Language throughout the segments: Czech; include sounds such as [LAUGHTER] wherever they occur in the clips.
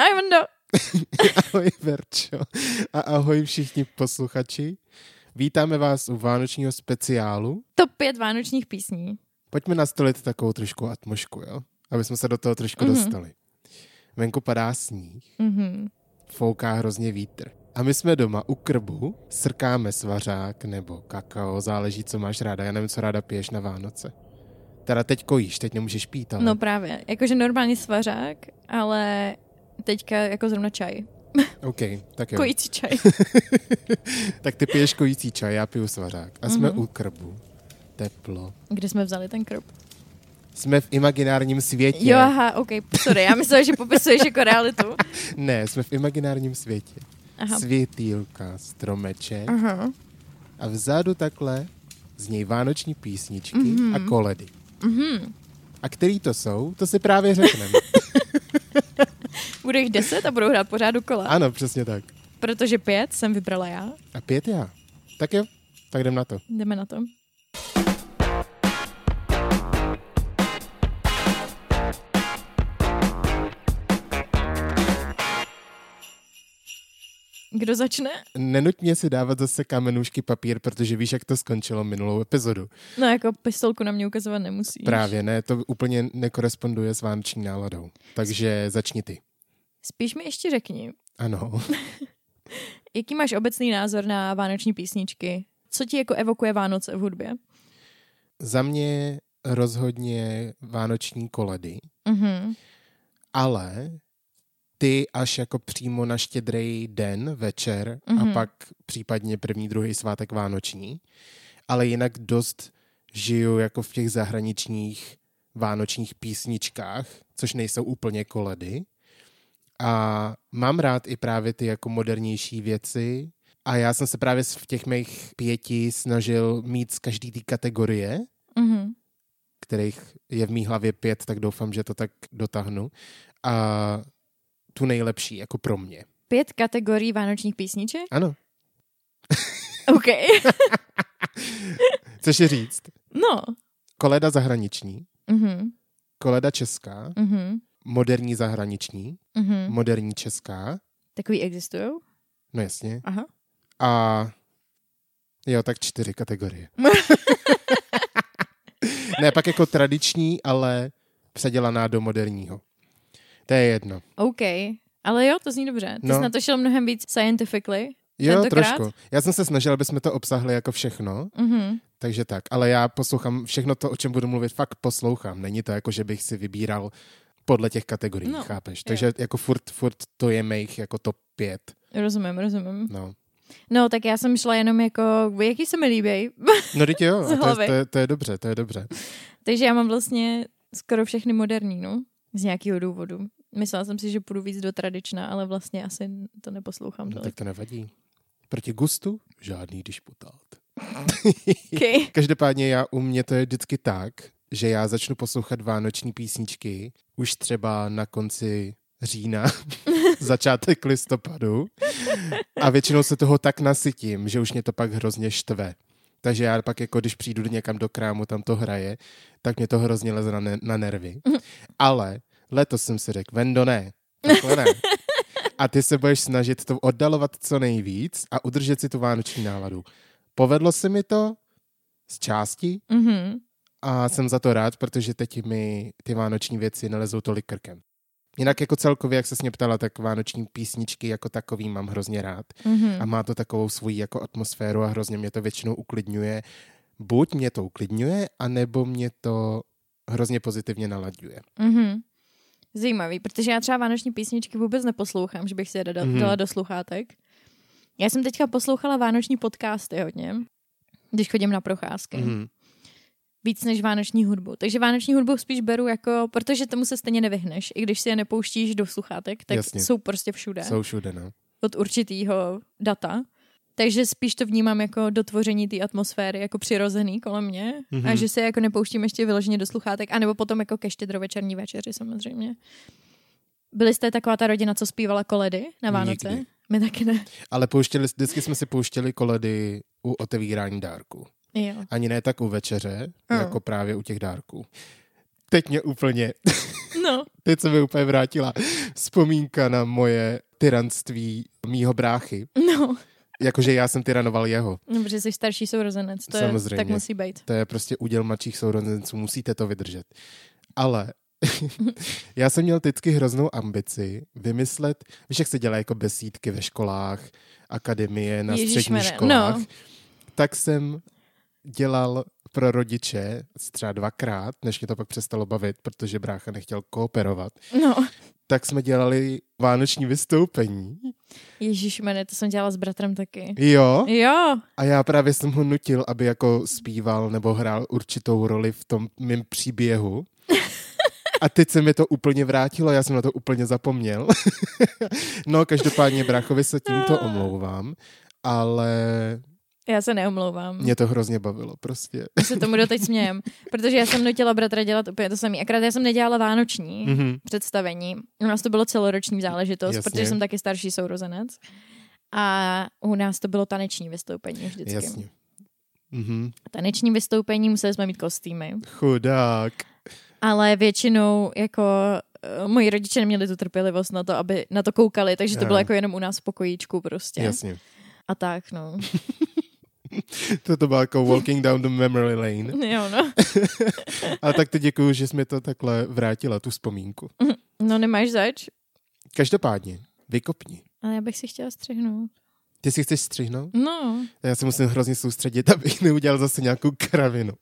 Ahoj, Vando. [LAUGHS] ahoj Verčo a ahoj všichni posluchači. Vítáme vás u vánočního speciálu. Top 5 vánočních písní. Pojďme nastolit takovou trošku atmošku, jo? Aby jsme se do toho trošku mm-hmm. dostali. Venku padá sníh, mm-hmm. fouká hrozně vítr. A my jsme doma u krbu, srkáme svařák nebo kakao, záleží, co máš ráda. Já nevím, co ráda piješ na Vánoce. Teda teď kojíš, teď nemůžeš pít, ale... No právě, jakože normálně svařák, ale teďka jako zrovna čaj. OK, tak jo. Kojící čaj. [LAUGHS] tak ty piješ kojící čaj, já piju svařák. A jsme mm-hmm. u krbu. Teplo. Kde jsme vzali ten krb? Jsme v imaginárním světě. Jo, aha, OK, sorry, já myslím, že popisuješ jako realitu. [LAUGHS] ne, jsme v imaginárním světě. Aha. Světýlka, stromeček. Aha. A vzadu takhle z něj vánoční písničky mm-hmm. a koledy. Mm-hmm. A který to jsou, to si právě řekneme. [LAUGHS] Bude jich deset a budou hrát pořád kola. Ano, přesně tak. Protože pět jsem vybrala já. A pět já. Tak jo, tak jdem na to. Jdeme na to. Kdo začne? Nenutně si dávat zase kamenůžky papír, protože víš, jak to skončilo minulou epizodu. No jako pistolku na mě ukazovat nemusíš. Právě, ne, to úplně nekoresponduje s vánoční náladou. Takže začni ty. Spíš mi ještě řekni. Ano. [LAUGHS] Jaký máš obecný názor na vánoční písničky? Co ti jako evokuje Vánoce v hudbě? Za mě rozhodně vánoční koledy, mm-hmm. ale ty až jako přímo na štědrý den, večer mm-hmm. a Mhm. pak případně první, druhý svátek vánoční. Ale jinak dost žiju jako v těch zahraničních vánočních písničkách, což nejsou úplně koledy. A mám rád i právě ty jako modernější věci. A já jsem se právě v těch mých pěti snažil mít z každý té kategorie, Mm-hmm. kterých je v mý hlavě pět, tak doufám, že to tak dotáhnu. A tu nejlepší, jako pro mě. Pět kategorií vánočních písniček? Ano. OK. [LAUGHS] Chceš je říct? no. Koleda zahraniční, Mm-hmm. koleda česká, Mm-hmm. Moderní zahraniční, Mm-hmm. moderní česká, Takový existují? no jasně, Aha. a jo, tak čtyři kategorie. [LAUGHS] ne, pak jako tradiční, ale předělaná do moderního. To je jedno. OK. Ale jo, to zní dobře. Ty No. jsi na to šel mnohem víc scientifically. Jo, Tentokrát? trošku. Já jsem se snažil, aby jsme to obsahli jako všechno, Mm-hmm. takže tak. Ale já poslouchám všechno to, o čem budu mluvit, fakt poslouchám. Není to jako, že bych si vybíral podle těch kategorií, No, chápeš? jo. Takže jako furt, furt to je mých jako top pět. Rozumím, rozumím. No, No, tak já jsem šla jenom jako, jaký se mi líbí. [LAUGHS] no teď jo, [LAUGHS] a to, je, to, je, to je dobře, to je dobře. Takže já mám vlastně skoro všechny moderní, no. Z nějakého důvodu. Myslela jsem si, že půjdu víc do tradična, ale vlastně asi to neposlouchám No, tak tolik. to nevadí. Proti gustu žádný disputát. [LAUGHS] Okay. Každopádně já u mě to je vždycky tak, že já začnu poslouchat vánoční písničky už třeba na konci října, [LAUGHS] začátek listopadu a většinou se toho tak nasytím, že už mě to pak hrozně štve. Takže já pak jako když přijdu někam do krámu, tam to hraje, tak mě to hrozně leze na, ne- na nervy. [LAUGHS] Ale letos jsem si řekl, Vendo ne, takhle ne. A ty se budeš snažit to oddalovat co nejvíc a udržet si tu vánoční náladu. Povedlo se mi to z části Mm-hmm. A jsem za to rád, protože teď mi ty vánoční věci nelezou tolik krkem. Jinak jako celkově, jak se mě ptala, tak vánoční písničky jako takový mám hrozně rád. Mm-hmm. A má to takovou svoji jako atmosféru a hrozně mě to většinou uklidňuje. Buď mě to uklidňuje, anebo mě to hrozně pozitivně nalaďuje. Mm-hmm. Zajímavý, protože já třeba vánoční písničky vůbec neposlouchám, že bych si je dala, Mhm. mm-hmm. dala do sluchátek. Já jsem teďka poslouchala vánoční podcasty hodně, když chodím na procházky. Mm-hmm. Víc než vánoční hudbu. Takže vánoční hudbu spíš beru jako, protože tomu se stejně nevyhneš. I když si je nepouštíš do sluchátek, tak Jasně. jsou prostě všude. Jsou všude, no. Od určitýho data. Takže spíš to vnímám jako dotvoření té atmosféry, jako přirozený kolem mě. Mm-hmm. A že se jako nepouštím ještě vyloženě do sluchátek, anebo potom jako ke štědrovečerní večeři samozřejmě. Byli jste taková ta rodina, co zpívala koledy na Vánoce? Nikdy. My taky ne. Ale pouštěli, vždycky jsme si pouštěli koledy u otevírání dárků. Jo. Ani ne tak u večeře, Jo. jako právě u těch dárků. teď mě úplně, No, [LAUGHS] teď se mi úplně vrátila vzpomínka na moje tyranství mýho bráchy. no. Jakože já jsem tyranoval jeho. No, protože jsi starší sourozenec, to je, Samozřejmě. tak musí být. To je prostě úděl mladších sourozenců, musíte to vydržet. Ale [LAUGHS] já jsem měl vždycky hroznou ambici vymyslet, víš, jak se dělá jako besídky ve školách, akademie, na středních Ježišmarja, školách, no. tak jsem dělal pro rodiče třeba dvakrát, než mě to pak přestalo bavit, protože brácha nechtěl kooperovat, No, tak jsme dělali vánoční vystoupení. ježišmarja, to jsem dělala s bratrem taky. Jo, Jo, a já právě jsem ho nutil, aby jako zpíval nebo hrál určitou roli v tom mém příběhu. A teď se mi to úplně vrátilo, já jsem na to úplně zapomněl. [LAUGHS] no, každopádně bráchovi se tímto omlouvám, ale já se neomlouvám. mě to hrozně bavilo prostě. My se tomu doteď smějem, [LAUGHS] protože já jsem nutila bratra dělat úplně to samé. Akorát já jsem nedělala vánoční Mhm. představení. U nás to bylo celoroční záležitost, Jasně. protože jsem taky starší sourozenec. A u nás to bylo taneční vystoupení vždycky. Jasně. Mhm. Taneční vystoupení, museli jsme mít kostýmy. Chudák. Ale většinou jako eh, moji rodiče neměli tu trpělivost na to, aby na to koukali, takže to bylo jako jenom u nás v pokojíčku prostě. Jasně. A tak, no. [LAUGHS] [LAUGHS] To to bylo jako walking down the memory lane. [LAUGHS] Jo, no. [LAUGHS] Ale tak teď děkuju, že jsi mi to takhle vrátila, tu vzpomínku. No nemáš zač? Každopádně, vykopni. Ale já bych si chtěla střihnout. Ty si chceš střihnout? No, Já se musím hrozně soustředit, abych neudělal zase nějakou kravinu.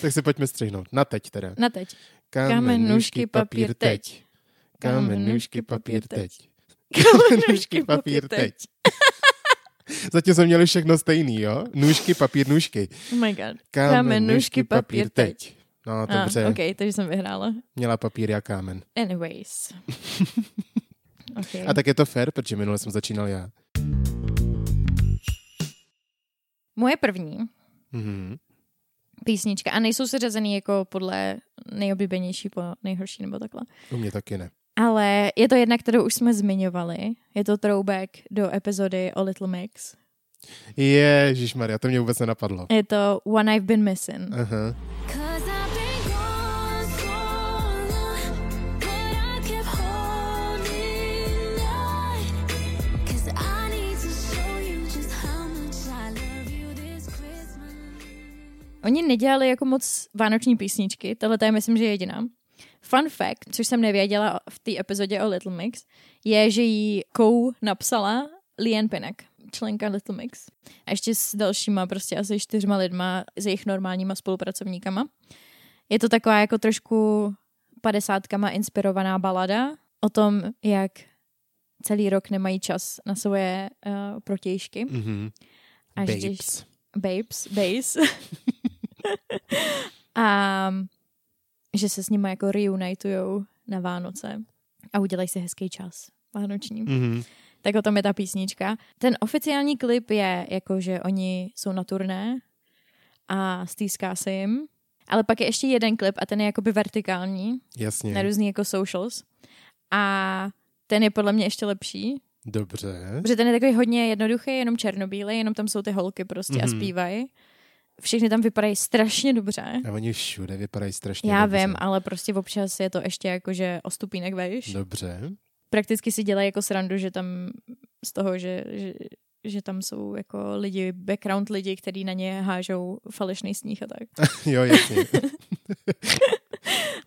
tak si pojďme střihnout. Na teď teda. na teď. Kámen, nůžky, papír, teď. Kámen, nůžky, papír, teď. Kámen, nůžky, papír, teď. Zatím jsme měli všechno stejný, jo? Nůžky, papír, nůžky. Oh my god. Kámen, nůžky, papír, teď. No, Ah, dobře. ok, takže jsem vyhrála. Měla papír a kámen. Anyways. [LAUGHS] Okay. A tak je to fair, protože minule jsem začínal já. Moje první Mhm. písnička, a nejsou seřazený jako podle nejoblíbenější po nejhorší nebo takhle. U mě taky ne. Ale je to jedna, kterou už jsme zmiňovali. Je to throwback do epizody o Little Mix. Ježišmarja, to mě vůbec nenapadlo. Je to One I've Been Missing. Aha. Cause I've been gone so long, but I kept holding on. Cause I need to show you just how much I love you this Christmas. Oni nedělali jako moc vánoční písničky, tohle je myslím, že je jediná. Fun fact, což jsem nevěděla v té epizodě o Little Mix, je, že jí kou napsala Lian Pinnock, členka Little Mix. A ještě s dalšíma, prostě asi čtyřma lidma, s jejich normálníma spolupracovníkama. Je to taková jako trošku padesátkama inspirovaná balada o tom, jak celý rok nemají čas na svoje uh, protějšky. Mhm. Až Babes. když babes, base. [LAUGHS] a že se s nimi jako reunitujou na Vánoce a udělají si hezký čas vánoční. Mhm. Tak o tom je ta písnička. Ten oficiální klip je jako, že oni jsou na turné a stýská se jim. Ale pak je ještě jeden klip a ten je jakoby vertikální Jasně. na různý jako socials. A ten je podle mě ještě lepší, Dobře. Protože ten je takový hodně jednoduchý, jenom černobílý, jenom tam jsou ty holky prostě mm-hmm. a Mhm. zpívají. Všechny tam vypadají strašně dobře. A oni všude vypadají strašně Já dobře. vím, ale prostě občas je to ještě jakože o stupínek vejš. Dobře. Prakticky si dělají jako srandu, že tam z toho, že, že, že tam jsou jako lidi, background lidi, kteří na ně hážou falešný sníh a tak. [LAUGHS] jo, jasně. [LAUGHS]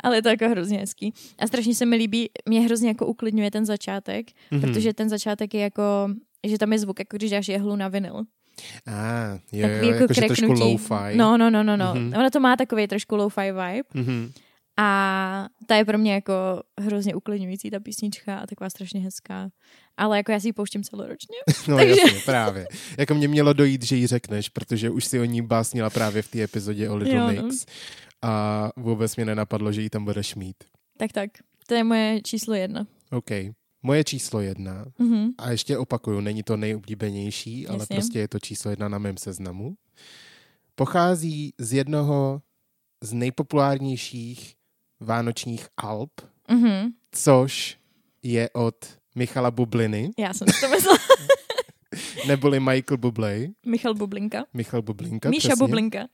Ale je to jako hrozně hezký. A strašně se mi líbí, mě hrozně jako uklidňuje ten začátek, Mhm. protože ten začátek je jako, že tam je zvuk, jako když dáš jehlu na vinyl. A, jo, Takový jo, jako jakože trošku low-fi. No, no, no, no, no. Mhm. Mm-hmm. Ono to má takový trošku lo-fi vibe Mhm. a ta je pro mě jako hrozně uklidňující, ta písnička a taková strašně hezká. Ale jako já si ji pouštím celoročně. [LAUGHS] No Takže- jasně, právě. Jako mě mělo dojít, že ji řekneš, protože už si o ní básnila právě v té epizodě o Little Jo, no. Mix. A vůbec mě nenapadlo, že ji tam budeš mít. Tak, tak. To je moje číslo jedna. OK. Moje číslo jedna, Mhm. a ještě opakuju, není to nejoblíbenější, ale Jasně. prostě je to číslo jedna na mém seznamu. Pochází z jednoho z nejpopulárnějších vánočních alb, Mhm. což je od Michala Bubliny, Já jsem si to myslela. [LAUGHS] neboli Michael Bublé, Michal Bublinka. Michal Bublinka. Míša přesně. Bublinka.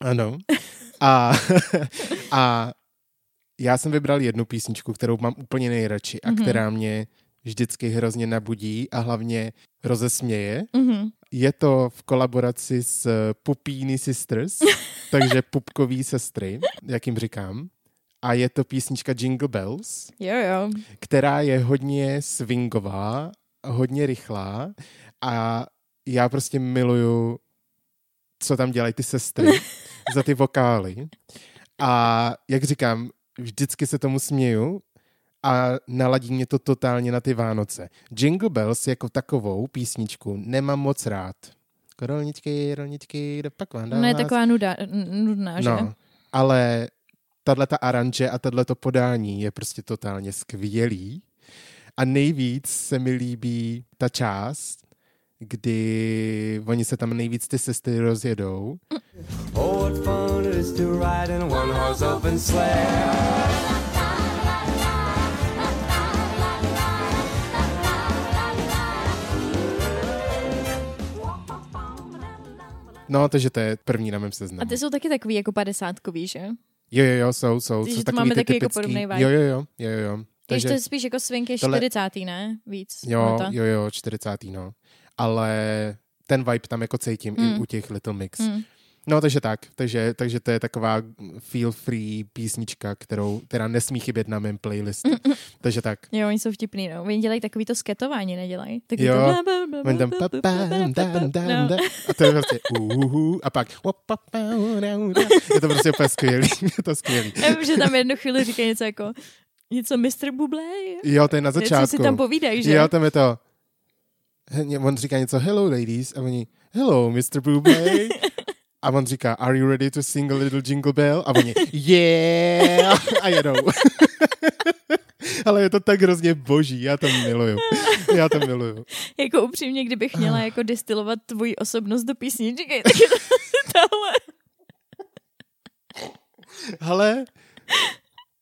Ano. A, [LAUGHS] a já jsem vybral jednu písničku, kterou mám úplně nejradši a Mhm. která mě vždycky hrozně nabudí a hlavně rozesměje. Mhm. Je to v kolaboraci s eh, Pupíny Sisters, [LAUGHS] takže pupkový sestry, jak jim říkám. A je to písnička Jingle Bells, Jo, jo. která je hodně swingová, hodně rychlá a já prostě miluju, co tam dělají ty sestry [LAUGHS] za ty vokály. A jak říkám, vždycky se tomu směju a naladí mě to totálně na ty Vánoce. Jingle Bells jako takovou písničku nemám moc rád. Rolničky, rolničky, kde pak vám Ona je vás? taková nuda, nudná, že? No, ale tahle ta aranže a tahle to podání je prostě totálně skvělý. A nejvíc se mi líbí ta část, kdy oni se tam nejvíc ty sestry rozjedou. Oh, what fun it is to ride in a one horse open sleigh. No, takže to je první na mém seznamu. A ty jsou taky takový jako padesátkový, že? Jo, jo, jo, jsou, jsou. Takže jsou to takový máme ty taky jako typický. podobný vibe. Jo, jo, jo, jo, jo, jo. Takže... Takže, Ještě spíš jako je tohle- 40. ne? Víc. jo, jo, jo, 40. no. Ale ten vibe tam jako cítím i Mm. u těch Little Mix. Mm. No, takže tak. Takže, takže to je taková feel free písnička, kterou, která nesmí chybět na mém playlistu. Mm, takže tak. Jo, oni jsou vtipný, no. Oni dělají takový to sketování, nedělají? Takový Jo. to tam pa, dam, dam, no. A to je prostě uhuhu, a pak je to prostě úplně skvělý. [LAUGHS] je to skvělý. Já vím, že tam jednu chvíli říkají něco jako něco Mr. Bublé. Jo, to je na Něco začátku. si tam povídají, že? Jo, tam je to. On říká něco hello ladies a oni hello Mr. Bublé. [LAUGHS] A on říká, are you ready to sing a little jingle bell? A oni, yeah! A jedou. [LAUGHS] Ale je to tak hrozně boží, já to miluju. Já to miluju. Jako upřímně, kdybych měla jako destilovat tvoji osobnost do písničky, tak je to [LAUGHS] tohle. Ale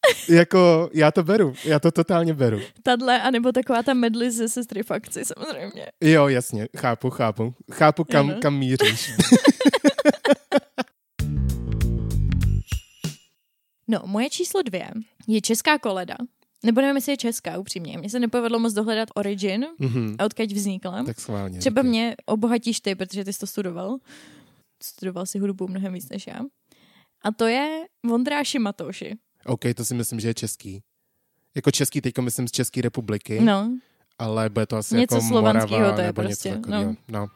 [LAUGHS] jako já to beru, já to totálně beru. Tadle, anebo taková ta medly ze sestry fakci, samozřejmě. Jo, jasně, chápu, chápu. Chápu, kam, Ano. kam míříš. [LAUGHS] No, moje číslo dvě je česká koleda. Nebo nevím, jestli je česká, upřímně. Mně se nepovedlo moc dohledat origin, Mhm. a odkud vznikla. Tak schválně. Třeba mě obohatíš ty, protože ty jsi to studoval. Studoval si hudbu mnohem víc než já. A to je Vondráši Matouši. OK, to si myslím, že je český. Jako český, teďko myslím z České republiky, No, ale bude to asi Něco jako Morava to je nebo prostě, něco takového. no. No.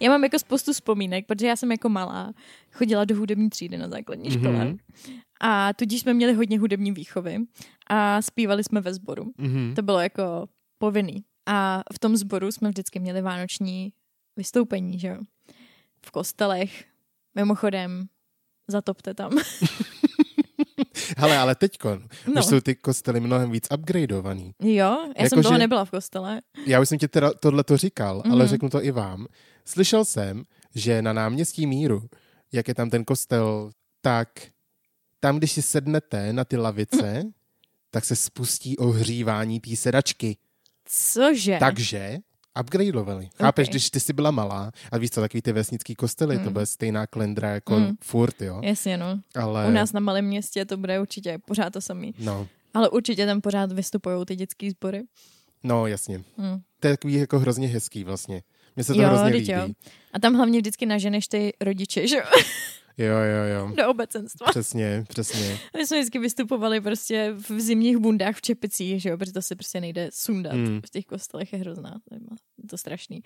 Já mám jako spoustu vzpomínek, protože já jsem jako malá chodila do hudební třídy na základní škole. Mhm. A tudíž jsme měli hodně hudební výchovy a zpívali jsme ve sboru. Mhm. To bylo jako povinný. A v tom sboru jsme vždycky měli vánoční vystoupení, že jo. V kostelech. Mimochodem, zatopte tam. [LAUGHS] Hele, ale teďko, no. Už jsou ty kostely mnohem víc upgradeovaný. Jo, já Jako, jsem toho že- nebyla v kostele. Já už jsem ti teda tohle to říkal, mm-hmm. ale Mhm. řeknu to i vám. Slyšel jsem, že na náměstí Míru, jak je tam ten kostel, tak tam, když si sednete na ty lavice, tak se spustí ohřívání té sedačky. Cože? Takže upgradeovali. Chápeš, Ok. když ty jsi byla malá a víš co, takový ty vesnický kostely, to Mm. bude stejná klendra jako Mm. furt, jo. Jasně, no. Ale, U nás na malém městě to bude určitě pořád to samý. no, Ale určitě tam pořád vystupují ty dětské sbory. no, jasně. Hm. To je takový jako hrozně hezký vlastně. Mně se to Jo, hrozně líbí. jo. A tam hlavně vždycky naženeš ty rodiče, že jo? [LAUGHS] Jo, jo, jo. Do obecenstva. Přesně, přesně. My jsme vždycky vystupovali prostě v zimních bundách v čepicích, že jo, protože to se prostě nejde sundat. Mm. Mm. V těch kostelech je hrozná, to je to strašný.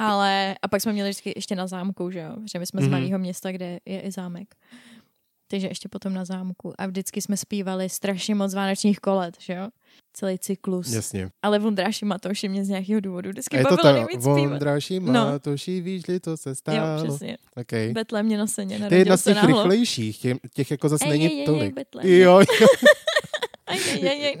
Ale a pak jsme měli vždycky ještě na zámku, že jo, že my jsme mm-hmm. z Mhm. malého města, kde je i zámek. Takže ještě potom na zámku. A vždycky jsme zpívali strašně moc vánočních kolet, že jo? Celý cyklus. Jasně. Ale Vondráši Matouši mě z nějakého důvodu A vždycky je to bavilo nejvíc zpívat. Vondráši No. Matoši, víš-li, to se Jo, stalo. přesně. Okay. Betlem mě na seně, To je jedna z těch rychlejších, těch, těch jako zase není ej, ej, tolik. Betlem. Jo, jo, Aj, aj, aj,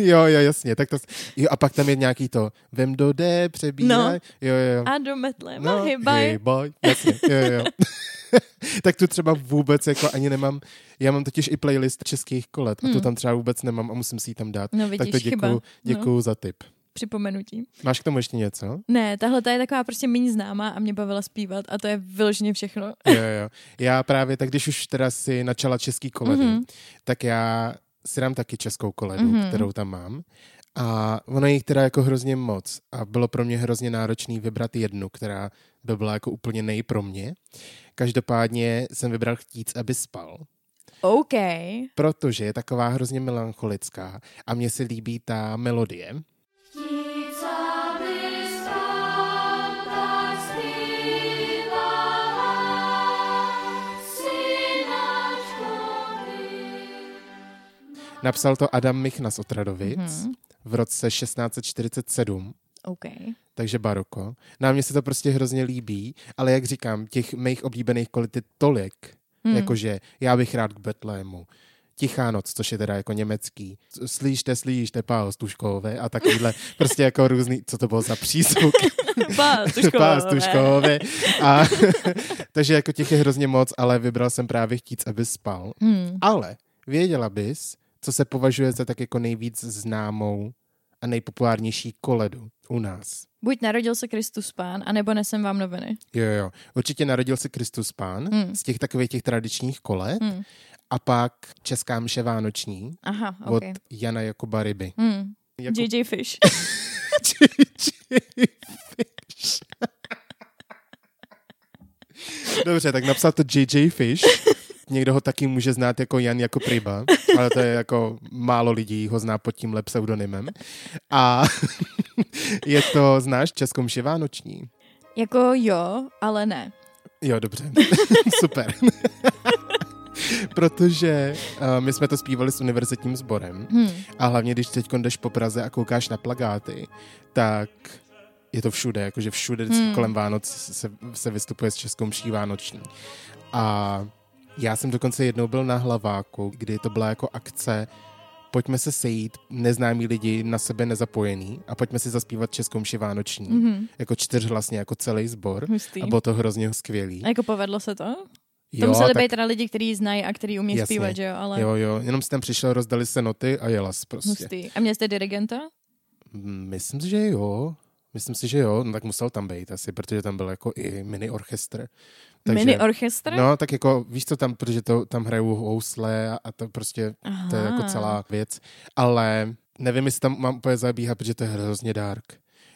jo, jo, jasně. Tak to, jo, a pak tam je nějaký to, vem do D, přebíraj. No. Jo, jo, jo. A do Betlema, No, hybaj. hej, boj. Jasně, jo, jo, jo. [LAUGHS] [LAUGHS] tak tu třeba vůbec jako ani nemám, já mám totiž i playlist českých kolet a tu tam třeba vůbec nemám a musím si ji tam dát. Hmm. No tak vidíš, to děkuju, chyba. děkuju No, za tip. připomenutí. Máš k tomu ještě něco? Ne, tahle ta je taková prostě méně známá a mě bavila zpívat a to je vyloženě všechno. jo, jo. Já právě, tak když už teda si načala český koledy, Mhm. mm-hmm. tak já si dám taky českou koledu, Mhm. mm-hmm. kterou tam mám. A ono jich teda jako hrozně moc a bylo pro mě hrozně náročný vybrat jednu, která by byla jako úplně nej pro mě. Každopádně jsem vybral Chtíc, aby spal, OK. protože je taková hrozně melancholická a mně se líbí ta melodie. Napsal to Adam Michna z Otradovic Mhm. v roce 1647 OK. takže baroko. Na mě se to prostě hrozně líbí, ale jak říkám, těch mých oblíbených je tolik, Hmm. hmm. jakože já bych rád k Betlému, Tichá noc, což je teda jako německý. Slyšte, slyšte, pástuškové a takovýhle [LAUGHS] prostě jako různý, co to bylo za přízvuk? [LAUGHS] Pástuškové. Pástuškové. A, [LAUGHS] takže jako těch je hrozně moc, ale vybral jsem právě chtít, aby spal. Hmm. Ale věděla bys, co se považuje za tak jako nejvíc známou a nejpopulárnější koledu u nás. Buď narodil se Kristus pán, anebo nesem vám noviny. Jo, jo. Určitě narodil se Kristus Pán Hmm. z těch takových těch tradičních kolet Hmm. a pak Česká mše vánoční Aha, OK. od Jana Jakoba Ryby. Hmm. Jako... JJ [LAUGHS] Fish. Dobře, tak napsal to JJ Fish. Někdo ho taky může znát jako Jan jako Ryba, [LAUGHS] ale to je jako málo lidí ho zná pod tímhle pseudonymem. A [LAUGHS] je to, znáš Českou mši vánoční? jako jo, ale ne. Jo, dobře. [LAUGHS] Super. Protože uh, my jsme to zpívali s univerzitním sborem Hmm. a hlavně, když teď jdeš po Praze a koukáš na plagáty, tak je to všude, jakože všude hmm. kolem Vánoc se, se vystupuje s Českou mší vánoční. A já jsem dokonce jednou byl na Hlaváku, kdy to byla jako akce pojďme se sejít, neznámí lidi na sebe nezapojený a pojďme si zaspívat Českou mši vánoční. Mm. Mhm. Jako čtyřhlasně, jako celý sbor. A bylo to hrozně skvělý. A jako povedlo se to? To museli tak- být teda lidi, kteří znají a kteří umí Jasně. zpívat, že jo? Ale Jo, jo, jenom si tam přišel, rozdali se noty a jela jsi prostě. hustý. A měl jste dirigenta? Mm, Myslím že jo. Myslím si, že jo, no tak musel tam být asi, protože tam byl jako i mini orchestr. Mini orchestr? No, tak jako, víš co tam, protože to, tam hrajou housle a, a to prostě, Aha. to je jako celá věc. Ale nevím, jestli tam mám úplně zabíhat, protože to je hrozně dark.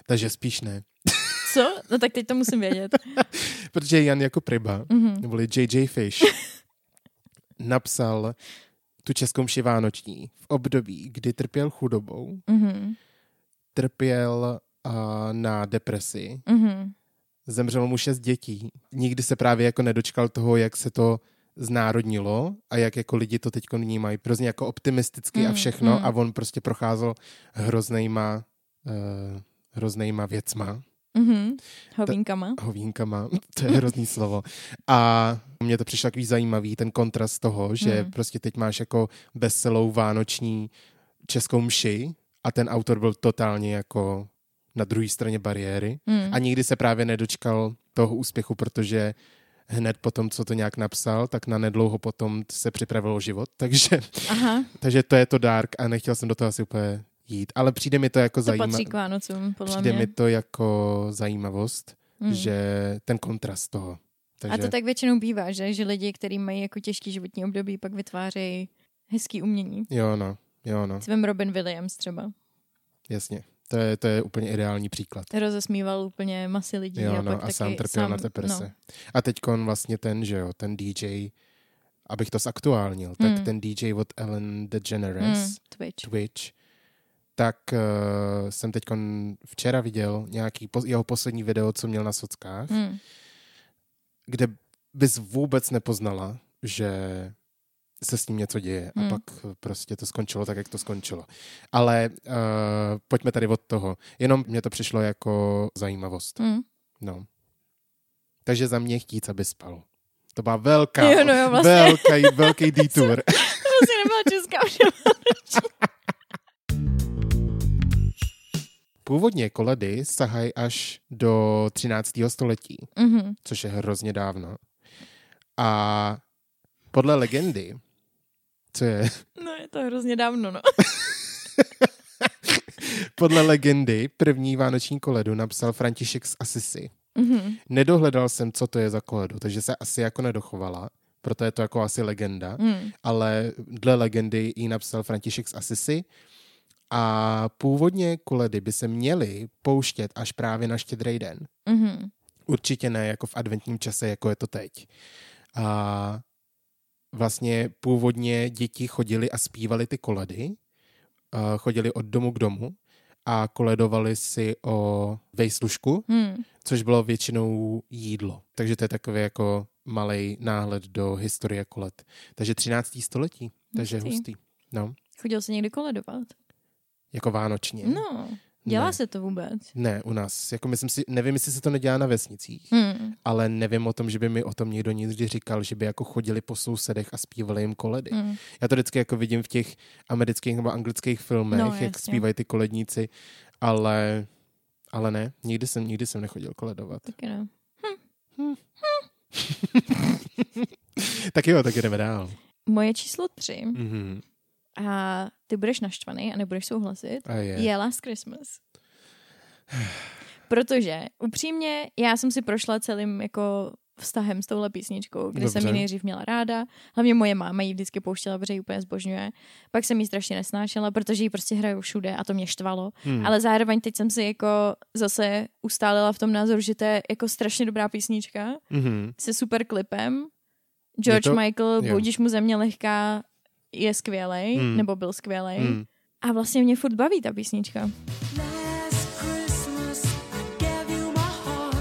Takže spíš ne. Co? No tak teď to musím vědět. [LAUGHS] Protože Jan jako Priba, Mhm. neboli J.J. Fish, [LAUGHS] napsal tu českou mši vánoční v období, kdy trpěl chudobou, Mhm. trpěl na depresi, Mhm. zemřelo mu šest dětí. Nikdy se právě jako nedočkal toho, jak se to znárodnilo a jak jako lidi to teď vnímají hrozně jako optimisticky a Mm, všechno mm. a on prostě procházel hroznejma, uh, hroznejma věcma, Mhm. Hovínkama. hovínkama, [LAUGHS] to je hrozný slovo. A mně to přišlo takový zajímavý, ten kontrast toho, že Mm. prostě teď máš jako veselou vánoční českou mši a ten autor byl totálně jako na druhé straně bariéry. Mm. A nikdy se právě nedočkal toho úspěchu, protože hned potom, co to nějak napsal, tak na nedlouho potom se připravil o život. [LAUGHS] Takže, Aha, takže to je to dark a nechtěl jsem do toho asi úplně jít. Ale přijde mi to jako to zajímavé. patří k Vánocům, podle Přijde mě. mi to jako zajímavost, Mm. že ten kontrast toho. Takže, A to tak většinou bývá, že? Že lidi, kteří mají jako těžký životní období, pak vytvářejí hezký umění. Jo, no, jo, no, Svým Robin Williams třeba. jasně. To je, to je úplně ideální příklad. Rozesmíval úplně masy lidí. Jo, a, no, pak a sám trpěl na deprese. No. A teď vlastně ten, že jo, ten DJ, abych to zaktuálnil, tak Mm. ten DJ od Ellen DeGeneres, Mm, Twitch. Twitch, tak uh, jsem teď včera viděl nějaký po, jeho poslední video, co měl na sockách, Mm. kde bys vůbec nepoznala, že se s ním něco děje a Hmm. pak prostě to skončilo tak, jak to skončilo. Ale uh, pojďme tady od toho. Jenom mě to přišlo jako zajímavost. Mm. No. Takže za mě chtít, aby spal. To byla velká, Jo, no jo, [LAUGHS] vlastně. velký, velký [LAUGHS] detour. To asi nebyla česká. [LAUGHS] Původně koledy sahají až do 13. století, Mhm. což je hrozně dávno. A podle legendy, co je, [LAUGHS] No je to hrozně dávno, no. [LAUGHS] podle legendy první vánoční koledu napsal František z Assisi. Mhm. Nedohledal jsem, co to je za koledu, takže se asi jako nedochovala, proto je to jako asi legenda, Mm. ale dle legendy ji napsal František z Assisi a původně koledy by se měly pouštět až právě na štědrý den. Mhm. Určitě ne jako v adventním čase, jako je to teď. A vlastně původně děti chodili a zpívali ty koledy, a chodili od domu k domu a koledovali si o vejslušku, Mm. což bylo většinou jídlo. Takže to je takový jako malý náhled do historie koled. Takže 13. století, takže Hustý. hustý. No, Chodil se někdy koledovat? jako vánočně. No, dělá Ne. se to vůbec. Ne, u nás. Jako myslím si, nevím, jestli se to nedělá na vesnicích, Mm. ale nevím o tom, že by mi o tom někdo nikdy říkal, že by jako chodili po sousedech a zpívali jim koledy. Mm. Já to vždycky jako vidím v těch amerických nebo anglických filmech, No, jak jasně. zpívají ty koledníci, ale, ale ne, nikdy jsem, nikdy jsem nechodil koledovat. Taky ne. [LAUGHS] Tak jo, tak jdeme dál. Moje číslo tři, Mhm. A ty budeš naštvaný a nebudeš souhlasit, A je. je Last Christmas. Protože upřímně, já jsem si prošla celým jako vztahem s touhle písničkou, kdy jsem ji Dobře. nejdřív měla ráda. Hlavně moje máma ji vždycky pouštěla, protože ji úplně zbožňuje. Pak jsem ji strašně nesnášela, protože ji prostě hraju všude a to mě štvalo. Hmm. Ale zároveň teď jsem si jako zase ustálila v tom názoru, že to je jako strašně dobrá písnička Mhm. se super klipem. George to- Michael, jo. Budiš mu země lehká, je skvělej, Hmm. nebo byl skvělej. Hmm. A vlastně mě furt baví ta písnička. Last Christmas I gave you my heart,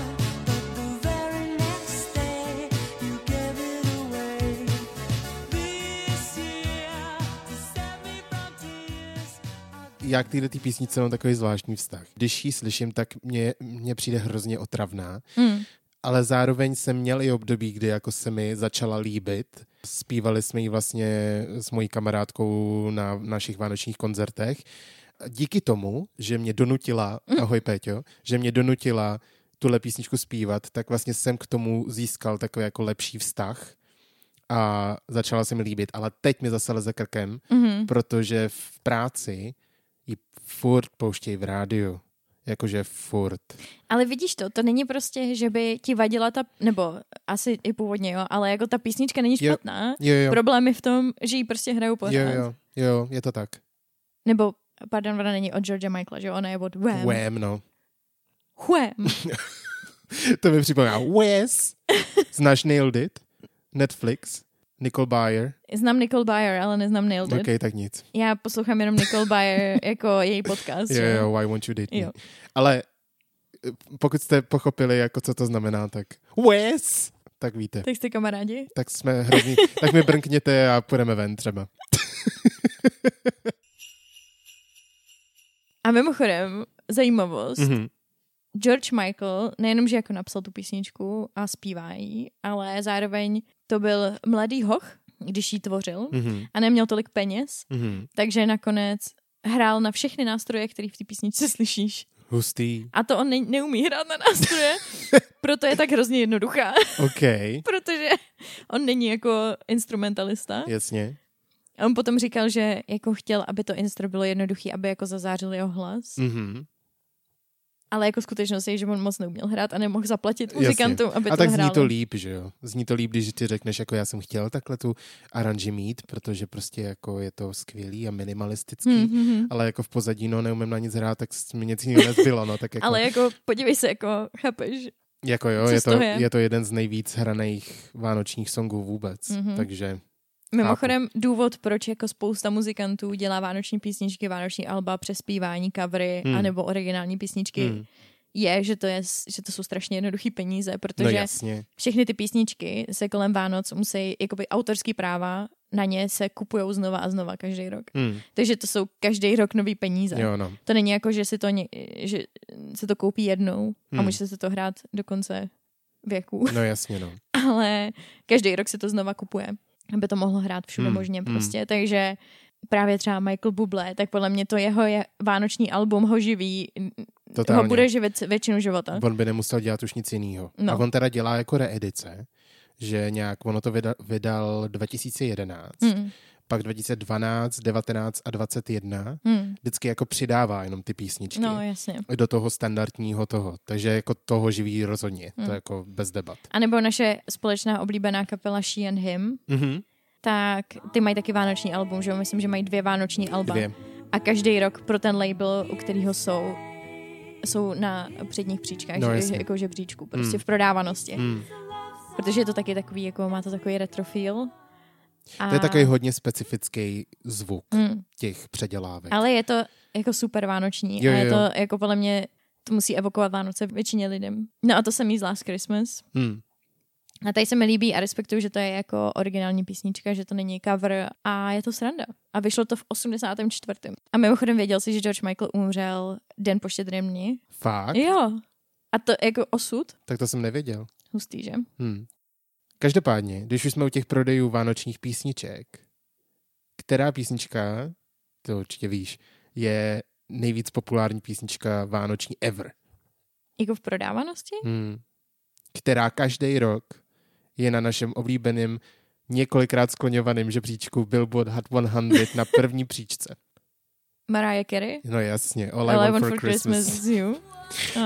but the very next day you gave it away. This year to save me from tears. I Já k této písnice mám takový zvláštní vztah. Když ji slyším, tak mě, mě přijde hrozně otravná, Hmm. Ale zároveň jsem měl i období, kdy jako se mi začala líbit. Zpívali jsme ji vlastně s mojí kamarádkou na našich vánočních koncertech. Díky tomu, že mě donutila, ahoj Péťo, že mě donutila tuhle písničku zpívat, tak vlastně jsem k tomu získal takový jako lepší vztah a začala se mi líbit. Ale teď mi zase leze krkem, Mhm. protože v práci ji furt pouštějí v rádiu. Jakože furt. Ale vidíš to, to není prostě, že by ti vadila ta, nebo asi i původně jo, ale jako ta písnička není Jo. špatná. Jo, jo, Problém je v tom, že ji prostě hrajou pořád. jo, jo, jo, je to tak. Nebo, pardon, ona není od George Michaela, že jo, ona je od Wham. Wham, no. Wham. [LAUGHS] To mi připomíná Wes. [LAUGHS] Znáš Nailed It? Netflix? Nicole Bayer? Znám Nicole Bayer, ale neznám Nailed It. OK, tak nic. Já poslouchám jenom Nicole Bayer [LAUGHS] jako její podcast. Jo, jo, Why Won't You Date Me? Jo. Ale eh, pokud jste pochopili, jako co to znamená, tak Wes, tak víte. Tak jste kamarádi? Tak jsme hrozný. tak mi brnkněte a půjdeme ven třeba. [LAUGHS] A mimochodem, zajímavost, Mhm. George Michael nejenom, že jako napsal tu písničku a zpívá ji, ale zároveň to byl mladý hoch, když ji tvořil Mhm. a neměl tolik peněz, Mhm. takže nakonec hrál na všechny nástroje, které v té písničce slyšíš. Hustý. A to on ne- neumí hrát na nástroje, [LAUGHS] proto je tak hrozně jednoduchá, OK, [LAUGHS] protože on není jako instrumentalista. jasně. A on potom říkal, že jako chtěl, aby to instru bylo jednoduchý, aby jako zazářil jeho hlas. Mhm. Ale jako skutečnost je, že on moc neuměl hrát a nemohl zaplatit Jasně. muzikantům, aby A to tak zní to líp, že jo? Zní to líp, když ty řekneš, jako já jsem chtěl takhle tu aranži mít, protože prostě jako je to skvělý a minimalistický, Hmm, hmm, hmm. ale jako v pozadí, no neumím na nic hrát, tak mi nic jiného nezbylo, no tak [LAUGHS] jako, Ale jako podívej se, jako chápeš. jako jo, co je to, je? je to jeden z nejvíc hraných vánočních songů vůbec, Mhm. takže Mimochodem důvod, proč jako spousta muzikantů dělá vánoční písničky, vánoční alba, přespívání, covery, Hmm. anebo originální písničky, hm, je, že to, je, že to jsou strašně jednoduché peníze, no protože jasně, všechny ty písničky se kolem Vánoc musí, jakoby autorský práva, na ně se kupují znova a znova každý rok. hm, Takže to jsou každý rok nový peníze. jo no, To není jako, že si to, ně, že se to koupí jednou a Hmm. může se to hrát do konce věku. no jasně no, [LAUGHS] Ale každý rok se to znova kupuje, aby to mohlo hrát všude Hmm, možně hmm. prostě. Takže právě třeba Michael Bublé, tak podle mě to jeho je, vánoční album ho živí, totálně. ho bude živit většinu života. On by nemusel dělat už nic jiného. No. A on teda dělá jako reedice, že nějak, ono to vydal, vydal 2011, Hmm. Pak 2012, 19 a 21, Hmm. vždycky jako přidává jenom ty písničky. No, jasně. do toho standardního toho. Takže jako toho živí rozhodně. Hmm. To je jako bez debat. A nebo naše společná oblíbená kapela She and Him, Mhm. tak ty mají taky vánoční album, že? Myslím, že mají dvě vánoční alba. Dvě. A každý rok pro ten label, u kterého jsou, jsou na předních příčkách, No, jasně. jako žebříčku, prostě Hmm. v prodávanosti. Hmm. Protože je to taky takový, jako má to takový retro feel. A... To je takový hodně specifický zvuk Hmm. těch předělávek. Ale je to jako super vánoční Jo, a je jo, to jo. jako podle mě to musí evokovat Vánoce většině lidem. No a to se mi z Last Christmas. Hmm. A tady se mi líbí a respektuju, že to je jako originální písnička, že to není cover a je to sranda. A vyšlo to v 84. A mimochodem věděl si, že George Michael umřel den po štědrém dni? Fakt? Jo. A to jako osud? Tak to jsem nevěděl. Hustý, že? Hmm. Každopádně, když už jsme u těch prodejů vánočních písniček, která písnička, to určitě víš, je nejvíc populární písnička vánoční ever. Jako v prodávanosti? Hmm. Která každý rok je na našem oblíbeném několikrát skloňovaném žebříčku Billboard Hot 100 na první příčce. Mariah Carey? No jasně, All, All I Want for, Christmas. is You.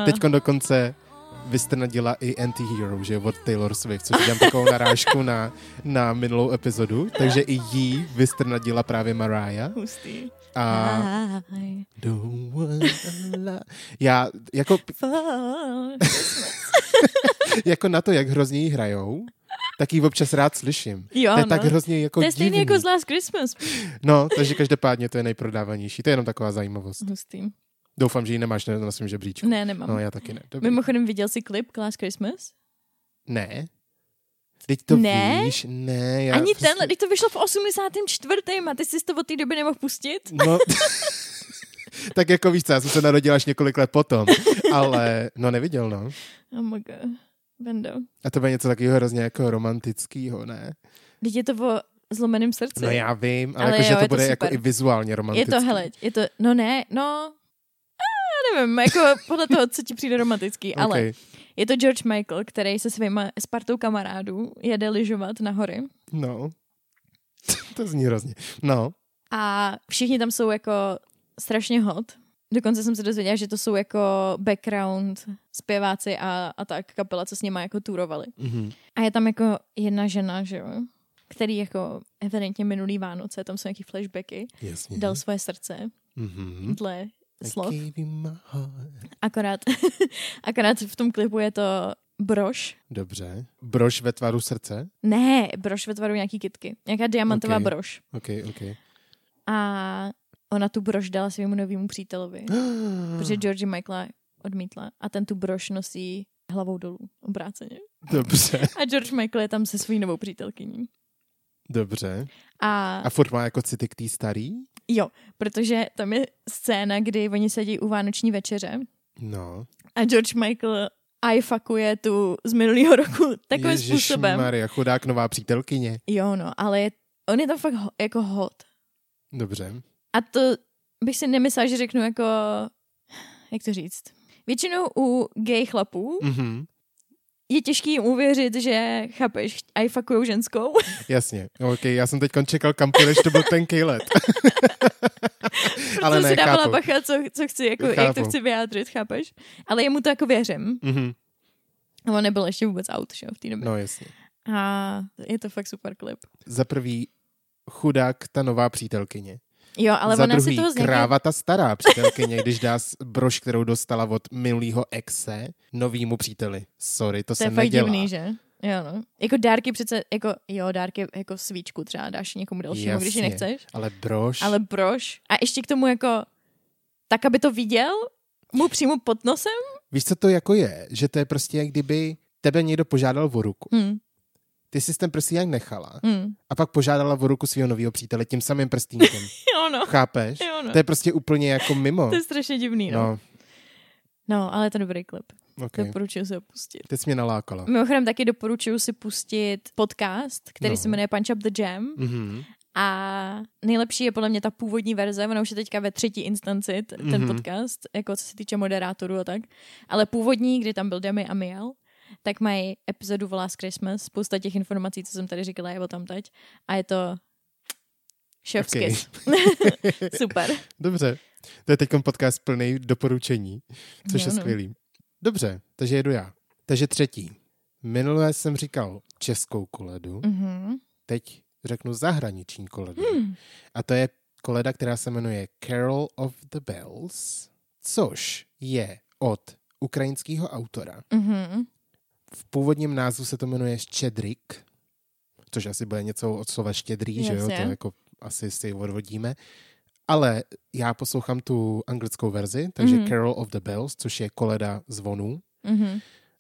Teď dokonce vystrnadila i Anti-Hero, že od Taylor Swift, což dělám takovou narážku na, na minulou epizodu, takže i jí vystrnadila právě Mariah. Hustý. A já jako, [LAUGHS] jako na to, jak hrozně jí hrajou, tak ji občas rád slyším. Jo, to je no. tak hrozně jako to je stejný divný. jako z Last Christmas. No, takže každopádně to je nejprodávanější. To je jenom taková zajímavost. Hustý. Doufám, že ji nemáš na, na svém žebříčku. Ne, nemám. No, já taky ne. Dobrý. Mimochodem viděl jsi klip k Last Christmas? Ne. Teď to Ne? víš? Ne, já Ani prostě... tenhle, teď to vyšlo v 84. a ty jsi to od té doby nemohl pustit? No, [LAUGHS] tak jako víš co, já jsem se narodil až několik let potom, ale no neviděl, no. Oh my god. Bendo. A to bude něco takového hrozně jako romantického, ne? Teď je to o zlomeném srdci. No já vím, ale, Ale jako, že jo, to je to bude jako super. i vizuálně je romantický. to, hele, je to, no ne, no, nevím, jako podle toho, co ti přijde romantický, ale Okay. je to George Michael, který se svýma Spartou kamarádů jede lyžovat na hory No. [LAUGHS] to zní hrozně. No. a všichni tam jsou jako strašně hot. Dokonce jsem se dozvěděla, že to jsou jako background zpěváci a, a tak kapela, co s nimi jako turovali. Mhm. A je tam jako jedna žena, že jo, který jako evidentně minulý Vánoce, tam jsou nějaký flashbacky, Jasně. dal svoje srdce Mhm. dle slov. Akorát, [LAUGHS] akorát v tom klipu je to brož. Dobře. Brož ve tvaru srdce? Ne, brož ve tvaru nějaký kitky. Nějaká diamantová Ok. brož. OK, OK. A ona tu brož dala svému novému přítelovi, [GASPS] protože Georgie Michaela odmítla. A ten tu brož nosí hlavou dolů, obráceně. Dobře, A George Michael je tam se svojí novou přítelkyní. Dobře. A, A furt má jako city k té starý? jo, protože tam je scéna, kdy oni sedí u vánoční večeře No. a George Michael aj fakuje tu z minulého roku takovým způsobem. Maria, chudák nová přítelkyně. Jo, no, ale je, on je tam fakt ho, jako hot. Dobře. A to bych si nemyslela, že řeknu jako, jak to říct, většinou u gay chlapů Mhm. Je těžký jim uvěřit, že, chápeš, aj fakujou ženskou. [LAUGHS] Jasně. OK, já jsem teď čekal, kam půjdeš, to byl tenký let. [LAUGHS] Ale Proto ne, si dávala chápu. bacha, co, co chci, jako, jak Chápu. to chci vyjádřit, chápeš? Ale jemu to jako věřím. Mhm. A on nebyl ještě vůbec out, že v té době. No jasně. A je to fakt super klip. Za prvý chudák ta nová přítelkyně. Jo, ale Za ona druhý si toho nějaké... kráva ta stará přítelkyně, když dá brož, kterou dostala od minulého exe novýmu příteli. Sorry, to, To se je nedělá. divný, že? Jo, no. Jako dárky přece, jako, jo, dárky jako svíčku třeba dáš někomu dalšímu, když ji Jasně. nechceš. Ale brož, Ale brož. A ještě k tomu jako, tak, aby to viděl, mu přímo pod nosem. víš, co to jako je? Že to je prostě, jak kdyby tebe někdo požádal o ruku. Hmm, Ty jsi ten prstínek nechala hmm. a pak požádala o ruku svého nového přítele tím samým prstínkem. [LAUGHS] Jo, no. Chápeš? Jo, no. To je prostě úplně jako mimo. To je strašně divný, no. No, No, ale je to dobrý klip. okay. Doporučuji si ho pustit. Teď jsi mě nalákala. Mimochodem taky doporučuji si pustit podcast, který No. se jmenuje Punch Up the Jam. Mhm. A nejlepší je podle mě ta původní verze, ona už je teďka ve třetí instanci, t- ten Mhm. podcast, jako co se týče moderátorů a tak. Ale původní, kdy tam byl Demi a Miel, tak mají epizodu o Last Christmas. Spousta těch informací, co jsem tady říkala, je o tam teď. A je to chef's Okay. [LAUGHS] Super. Dobře. To je teď podcast plný doporučení, což Jo, je no. skvělý. Dobře, takže jedu já. Takže třetí. Minulé jsem říkal českou koledu, Mhm. teď řeknu zahraniční koledu. Hmm. A to je koleda, která se jmenuje Carol of the Bells, což je od ukrajinského autora. Mhm. V původním názvu se to jmenuje Štědrik, což asi bude něco od slova štědrý, že jo? To jako asi si odvodíme. Ale já poslouchám tu anglickou verzi, takže Mhm. Carol of the Bells, což je koleda zvonů. Mhm.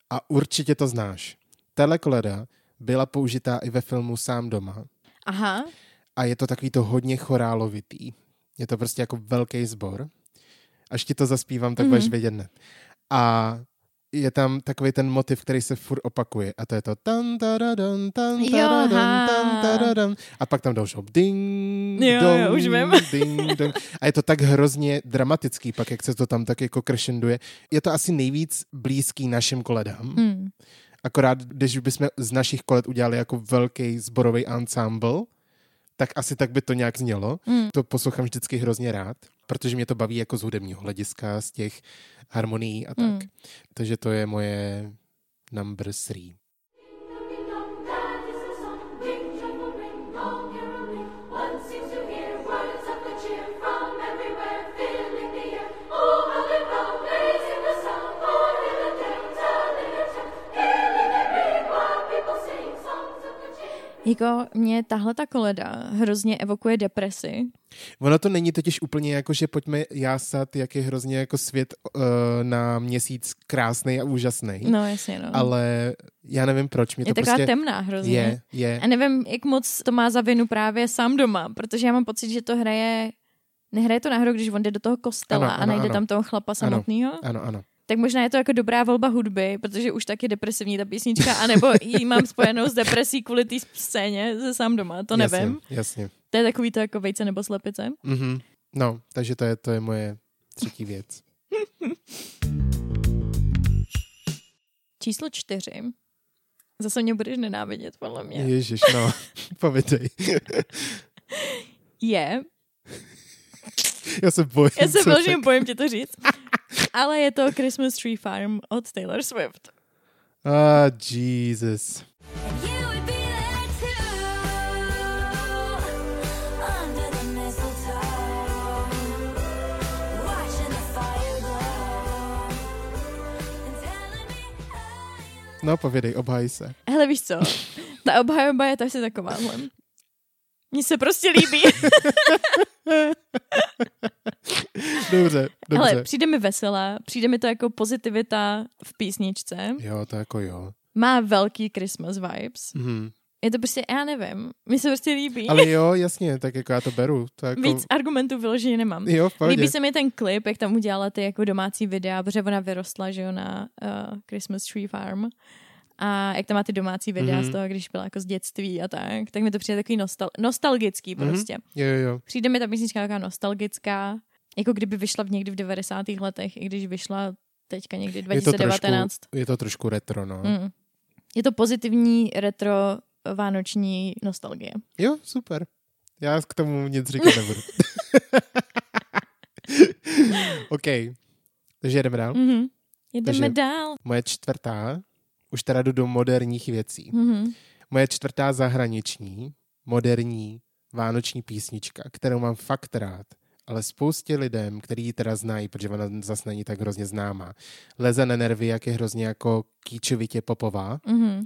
A určitě to znáš. Tahle koleda byla použitá i ve filmu Sám doma. Aha. A je to takový to hodně chorálovitý. Je to prostě jako velký sbor. Až ti to zaspívám, tak Mhm. budeš vědět hned. A je tam takový ten motiv, který se furt opakuje. A to je to tan, tadadam, tan, aha. tan, tadadam. A pak tam další ding, Jo, dong, jo, už vím. [LAUGHS] ding, dong. A je to tak hrozně dramatický, pak jak se to tam tak jako crescenduje. Je to asi nejvíc blízký našim koledám. Hmm. Akorát, když bychom z našich kolet udělali jako velký zborový ensemble, tak asi tak by to nějak znělo. Hmm. To poslouchám vždycky hrozně rád, protože mě to baví jako z hudebního hlediska, z těch harmonií a tak. Hmm. Takže to je moje number three. Jako mě tahle ta koleda hrozně evokuje depresi. Ono to není totiž úplně jako, že pojďme jásat, jak je hrozně jako svět uh, na měsíc krásný a úžasný. No jasně, no. Ale já nevím proč. Mě je to taková prostě temná hrozně. je, je. A nevím, jak moc to má za vinu právě sám doma, protože já mám pocit, že to hraje Nehraje to náhodou, když on jde do toho kostela Ano, ano, a najde ano. tam toho chlapa samotného? Ano, ano. Tak možná je to jako dobrá volba hudby, protože už tak je depresivní ta písnička, anebo ji mám spojenou s depresí kvůli té scéně ze sám doma, to nevím. Jasně, jasně. To je takový to jako vejce nebo slepice. Mhm. No, takže to je, to je moje třetí věc. [LAUGHS] Číslo čtyři. Zase mě budeš nenávidět, podle mě. Ježiš, no, [LAUGHS] povídej. [LAUGHS] Je, Já se bojím. já se řek- bojím tě to říct, ale je to Christmas Tree Farm od Taylor Swift. Ah, Jesus. How you No, povědej, obhaj se. Hele, víš co? Ta obhajoba je asi takováhle. Mně se prostě líbí. Dobře, [LAUGHS] dobře. Hele, přijde mi veselá, přijde mi to jako pozitivita v písničce. Jo, to jako jo. Má velký Christmas vibes. Mhm. Je to prostě, já nevím, mi se prostě líbí. Ale jo, [LAUGHS] jasně, tak jako já to beru. To jako... Víc argumentů vyloženě nemám. Jo, v pohodě. Líbí se mi ten klip, jak tam udělala ty jako domácí videa, protože ona vyrostla, že jo, na uh, Christmas Tree Farm. A jak tam má ty domácí videa Mhm. z toho, když byla jako z dětství a tak, tak mi to přijde takový nostal- nostalgický Mhm. prostě. Jo, jo, jo. Přijde mi ta písnička taková nostalgická, jako kdyby vyšla v někdy v 90. letech, i když vyšla teďka někdy Je to, trošku, 2019. je to trošku retro, no. Mm. Je to pozitivní retro vánoční nostalgie. Jo, super. Já k tomu nic říkat nebudu. [LAUGHS] OK. Takže jedeme dál. Mm-hmm. Jedeme Takže- dál. Moje čtvrtá, už teda jdu do moderních věcí. Mm-hmm. Moje čtvrtá zahraniční, moderní vánoční písnička, kterou mám fakt rád, ale spoustě lidem, který ji teda znají, protože ona zase není tak hrozně známá, leze na nervy, jak je hrozně jako kýčovitě popová. Mm-hmm.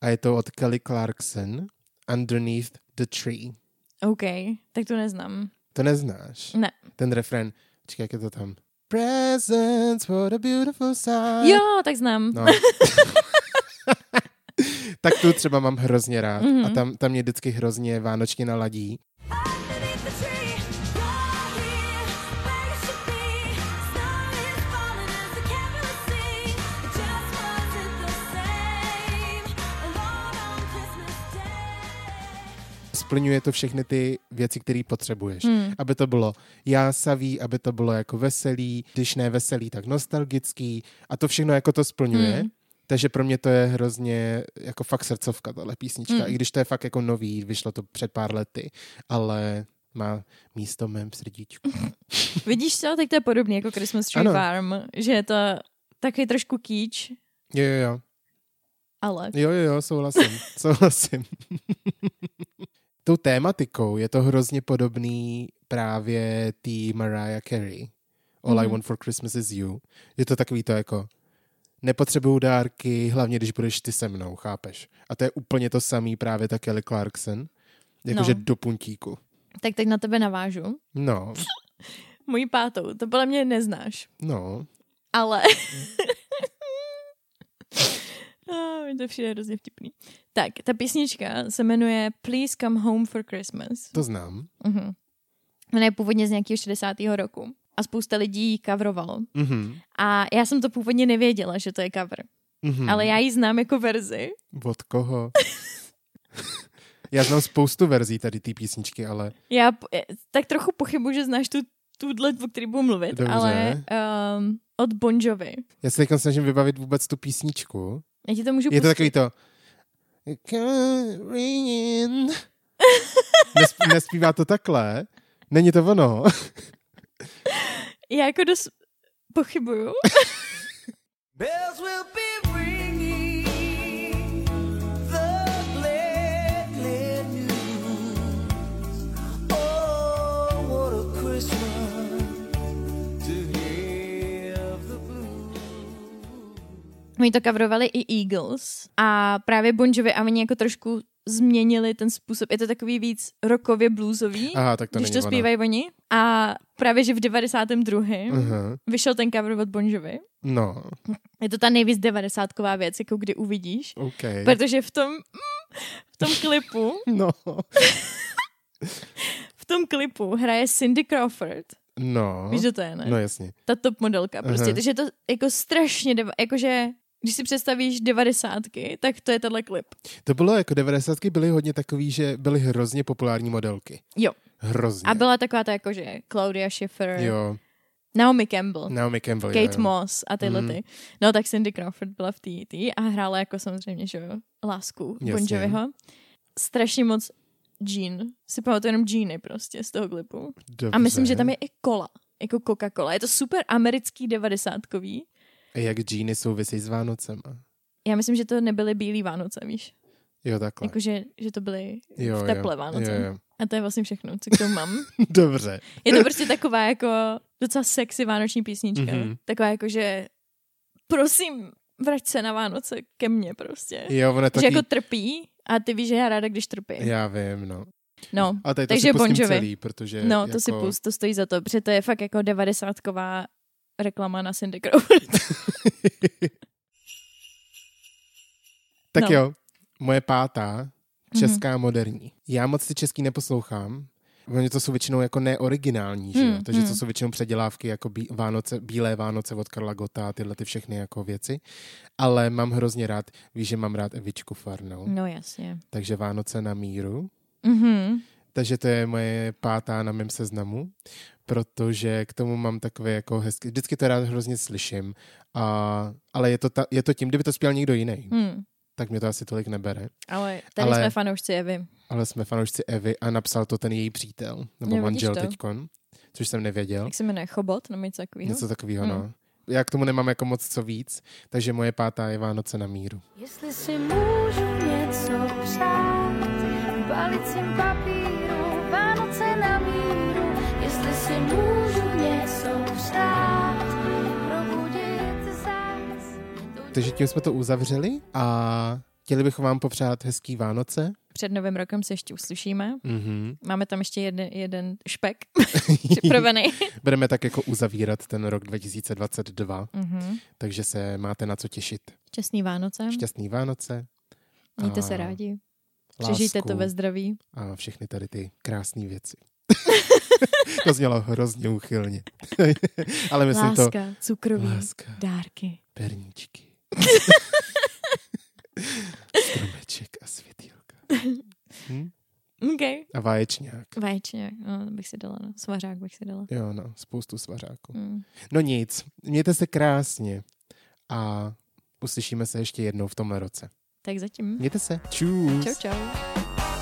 A je to od Kelly Clarkson, Underneath the Tree. OK, tak to neznám. To neznáš? Ne. Ten refren, čekaj, jak je to tam. Presents, what a beautiful sight. Jo, tak znám. No. [LAUGHS] tak tu třeba mám hrozně rád Mhm. a tam, tam mě vždycky hrozně vánočně naladí. Splňuje to všechny ty věci, které potřebuješ. Hmm. Aby to bylo jásavý, aby to bylo jako veselý, když ne veselý, tak nostalgický a to všechno jako to splňuje. Hmm. Takže pro mě to je hrozně jako fakt srdcovka, tahle písnička. Mm. I když to je fakt jako nový, vyšlo to před pár lety, ale má místo v mém srdíčku. [LAUGHS] Vidíš co, tak to je podobný jako Christmas Tree Ano. Farm, že je to takový trošku kýč, Jo, jo, jo. ale Jo, jo, jo, souhlasím. [LAUGHS] souhlasím. Tou tématikou je to hrozně podobný právě tý Mariah Carey. All I Mhm. want for Christmas is you. Je to takový to jako nepotřebuju dárky, hlavně když budeš ty se mnou, chápeš? A to je úplně to samý právě ta Kelly Clarkson. Jakože No. do puntíku. tak teď na tebe navážu. No, [LAUGHS] Mojí pátou, to podle mě neznáš, no. ale... [LAUGHS] Ah, mi to přijde hrozně vtipný. Tak, ta písnička se jmenuje Please Come Home for Christmas. To znám. Mhm. Ona je původně z nějakého 60. roku a spousta lidí ji coverovalo. Mhm. A já jsem to původně nevěděla, že to je cover. Mhm. Ale já ji znám jako verzi. Od koho? Já znám spoustu verzí tady té písničky, ale Já eh, tak trochu pochybuji, že znáš tu tuhle, o který budu mluvit, Dobře. ale um, od Bon Jovi. já se teď snažím vybavit vůbec tu písničku. Já ti to můžu Je to pustit. takový to... [LAUGHS] Nesp- nespívá to takhle? Není to ono? Já jako dost pochybuju. [LAUGHS] Oni to coverovali i Eagles a právě Bon Jovi a oni jako trošku změnili ten způsob. Je to takový víc rokově bluesový, Aha, tak to když není to ono. zpívají oni. A právě, že v 92. Aha. vyšel ten cover od Bon Jovi. No, Je to ta nejvíc devadesátková věc, jako kdy uvidíš. OK. Protože v tom, v tom klipu, [LAUGHS] No, [LAUGHS] v tom klipu hraje Cindy Crawford. no. Víš, že to je, ne? No jasně. Ta top modelka prostě. Aha. Takže je to jako strašně, deva- jakože když si představíš devadesátky, tak to je tenhle klip. To bylo jako 90. byly hodně takový, že byly hrozně populární modelky. Jo. Hrozně. A byla taková ta jakože Claudia Schiffer, Jo, Naomi Campbell, Naomi Campbell. Kate jo, jo. Moss a tyhle Mm. ty. No tak Cindy Crawford byla v té tý a hrála jako samozřejmě, že jo, lásku Bon. Joviho. Strašně moc Jean. Si pamatuju jenom Jeany prostě z toho klipu. Dobře. A myslím, že tam je i kola. Jako Coca-Cola. Je to super americký devadesátkový. A jak džíny souvisí s Vánocema. Já myslím, že to nebyly bílý Vánoce, víš? Jo, takhle. Jakože, že to byly jo, v teple jo, Vánoce. Jo, jo. A to je vlastně všechno, co k tomu mám. [LAUGHS] Dobře. Je to prostě taková jako docela sexy vánoční písnička. Mhm. Mm-hmm. Taková jako, že prosím, vrať se na Vánoce ke mně prostě. Jo, ono je Že taky... jako trpí a ty víš, že já ráda, když trpí. Já vím, no. No, A tady to Takže si pustím Bon Jovi. celý, protože no, jako... to si pust, to stojí za to, protože to je fakt jako devadesátková reklama na Cindy Crawford. [LAUGHS] Tak No. jo, moje pátá, česká moderní. Já moc ty český neposlouchám, Oni to jsou většinou jako neoriginální, že jo? Hmm, Takže to hmm. jsou většinou předělávky jako bí, Vánoce, Bílé Vánoce od Karla Gota a tyhle ty všechny jako věci. Ale mám hrozně rád, víš, že mám rád Evičku Farnou. No jasně. Takže Vánoce na míru. Mhm. Takže to je moje pátá na mém seznamu, protože k tomu mám takové jako hezky, vždycky to rád hrozně slyším, a, ale je to, ta, je to tím, kdyby to zpěl někdo jiný, Hmm. tak mě to asi tolik nebere. Ale tady Ale- jsme fanoušci Evy. Ale jsme fanoušci Evy a napsal to ten její přítel, nebo vidíš manžel to. teďkon, což jsem nevěděl. Jak se jmenuje? Chobot? Nebo něco takového? Něco takového, Hmm. no. Já k tomu nemám jako moc co víc, takže moje pátá je Vánoce na míru. Jestli si můžu něco přát, v balicím Jestli si můžu něco přát, probudit zás. Takže tím jsme to uzavřeli a chtěli bychom vám popřát hezký Vánoce. Před novým rokem se ještě uslyšíme. Mhm. Máme tam ještě jeden, jeden špek [LAUGHS] připravený. Budeme tak jako uzavírat ten rok 2022, Mhm. takže se máte na co těšit. Čestný Vánoce. Šťastný Vánoce. Mějte a se rádi. Přežijte to ve zdraví. A všechny tady ty krásné věci. [LAUGHS] to znělo hrozně úchylně. [LAUGHS] Ale myslím Láska, to... cukroví, Láska, dárky. perníčky. [LAUGHS] Stromeček a světýlka. Hm? OK. A vaječňák. Vaječně, no, bych si dala, no. Svařák bych si dala. Jo, no, spoustu svařáků. Mm. No nic, mějte se krásně a uslyšíme se ještě jednou v tomhle roce. Tak zatím. Mějte se. Čus. Čau, čau.